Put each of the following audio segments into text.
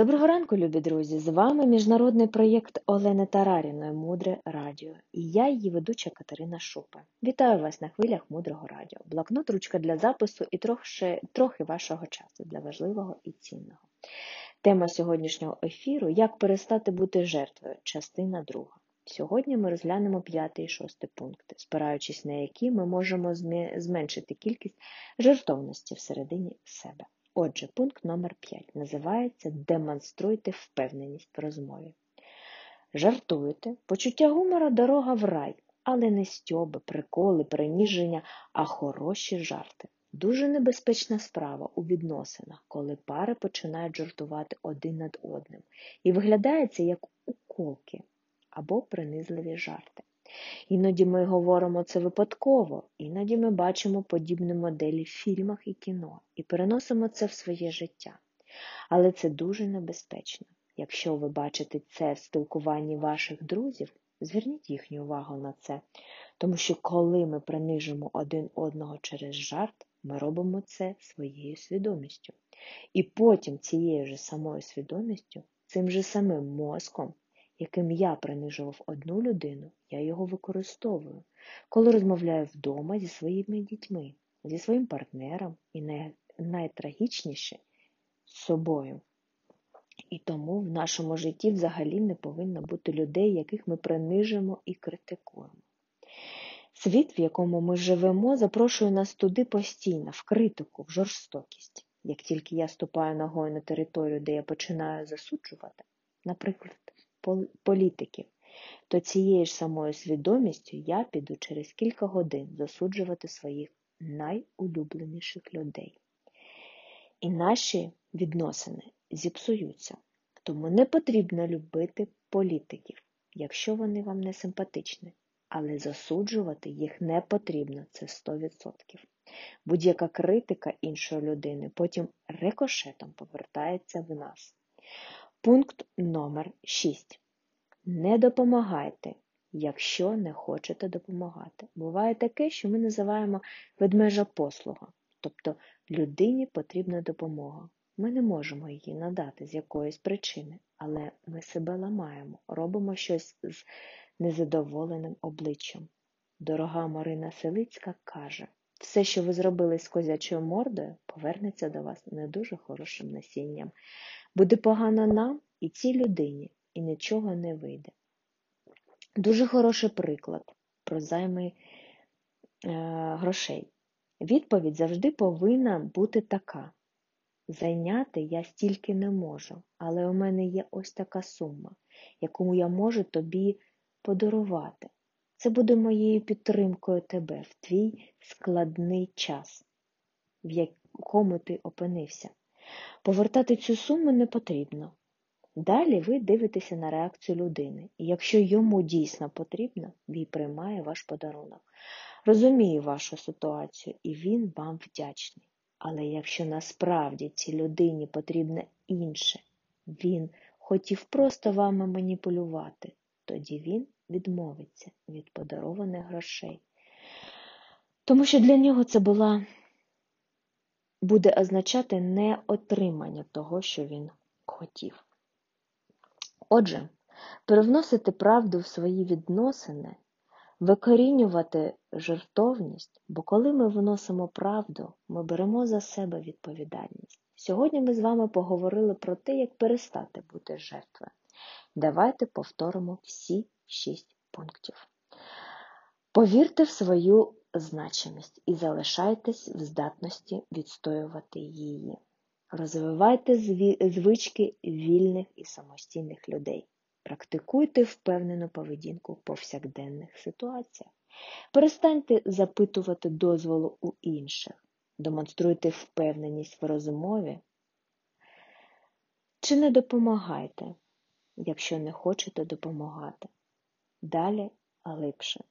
Доброго ранку, любі друзі! З вами міжнародний проєкт Олени Тараріної Мудре Радіо і я, її ведуча Катерина Шупа. Вітаю вас на хвилях мудрого радіо. Блокнот, ручка для запису і трохи, трохи вашого часу для важливого і цінного. Тема сьогоднішнього ефіру Як перестати бути жертвою, частина друга. Сьогодні ми розглянемо п'ятий і шостий пункти, спираючись на які ми можемо зменшити кількість жертовності всередині себе. Отже, пункт номер 5 називається Демонструйте впевненість в розмові. Жартуйте, почуття гумора дорога в рай, але не стьоби, приколи, приніження, а хороші жарти. Дуже небезпечна справа у відносинах, коли пари починають жартувати один над одним, і виглядає це як уколки або принизливі жарти. Іноді ми говоримо це випадково, іноді ми бачимо подібні моделі в фільмах і кіно і переносимо це в своє життя. Але це дуже небезпечно. Якщо ви бачите це в спілкуванні ваших друзів, зверніть їхню увагу на це, тому що коли ми принижимо один одного через жарт, ми робимо це своєю свідомістю. І потім цією ж самою свідомістю, цим же самим мозком яким я принижував одну людину, я його використовую, коли розмовляю вдома зі своїми дітьми, зі своїм партнером і най... найтрагічніше з собою. І тому в нашому житті взагалі не повинно бути людей, яких ми принижимо і критикуємо. Світ, в якому ми живемо, запрошує нас туди постійно, в критику, в жорстокість. Як тільки я ступаю ногою на територію, де я починаю засуджувати, наприклад, політиків, то цією ж самою свідомістю я піду через кілька годин засуджувати своїх найулюбленіших людей. І наші відносини зіпсуються, тому не потрібно любити політиків, якщо вони вам не симпатичні, але засуджувати їх не потрібно, це 100%. Будь-яка критика іншої людини потім рикошетом повертається в нас. Пункт номер 6. Не допомагайте, якщо не хочете допомагати. Буває таке, що ми називаємо ведмежа послуга, тобто людині потрібна допомога. Ми не можемо її надати з якоїсь причини, але ми себе ламаємо, робимо щось з незадоволеним обличчям. Дорога Марина Селицька каже, все, що ви зробили з козячою мордою, повернеться до вас не дуже хорошим насінням. Буде погано нам і цій людині, і нічого не вийде. Дуже хороший приклад про займи е, грошей. Відповідь завжди повинна бути така. Зайняти я стільки не можу, але у мене є ось така сума, яку я можу тобі подарувати. Це буде моєю підтримкою тебе в твій складний час, в якому ти опинився. Повертати цю суму не потрібно. Далі ви дивитеся на реакцію людини, і якщо йому дійсно потрібно, він приймає ваш подарунок. Розуміє вашу ситуацію, і він вам вдячний. Але якщо насправді цій людині потрібне інше, він хотів просто вами маніпулювати, тоді він відмовиться від подарованих грошей. Тому що для нього це була буде означати не отримання того, що він хотів. Отже, привносити правду в свої відносини, викорінювати жертовність, бо коли ми вносимо правду, ми беремо за себе відповідальність. Сьогодні ми з вами поговорили про те, як перестати бути жертвою. Давайте повторимо всі шість пунктів. Повірте в свою значимість і залишайтесь в здатності відстоювати її. Розвивайте звички вільних і самостійних людей. Практикуйте впевнену поведінку в повсякденних ситуаціях. Перестаньте запитувати дозволу у інших. Демонструйте впевненість в розмові. Чи не допомагайте, якщо не хочете допомагати. Далі глибше.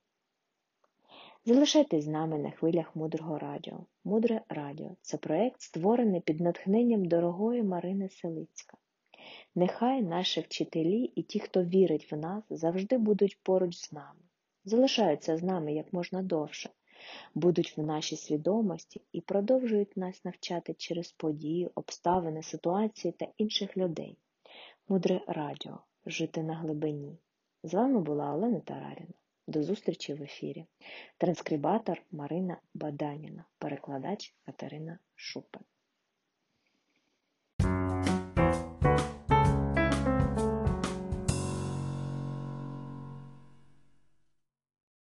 Залишайтесь з нами на хвилях мудрого радіо. Мудре радіо це проєкт, створений під натхненням дорогої Марини Селицька. Нехай наші вчителі і ті, хто вірить в нас, завжди будуть поруч з нами, залишаються з нами як можна довше, будуть в нашій свідомості і продовжують нас навчати через події, обставини, ситуації та інших людей. Мудре радіо. Жити на глибині. З вами була Олена Тараріна. До зустрічі в ефірі. Транскрибатор Марина Баданіна, перекладач Катерина Шупа.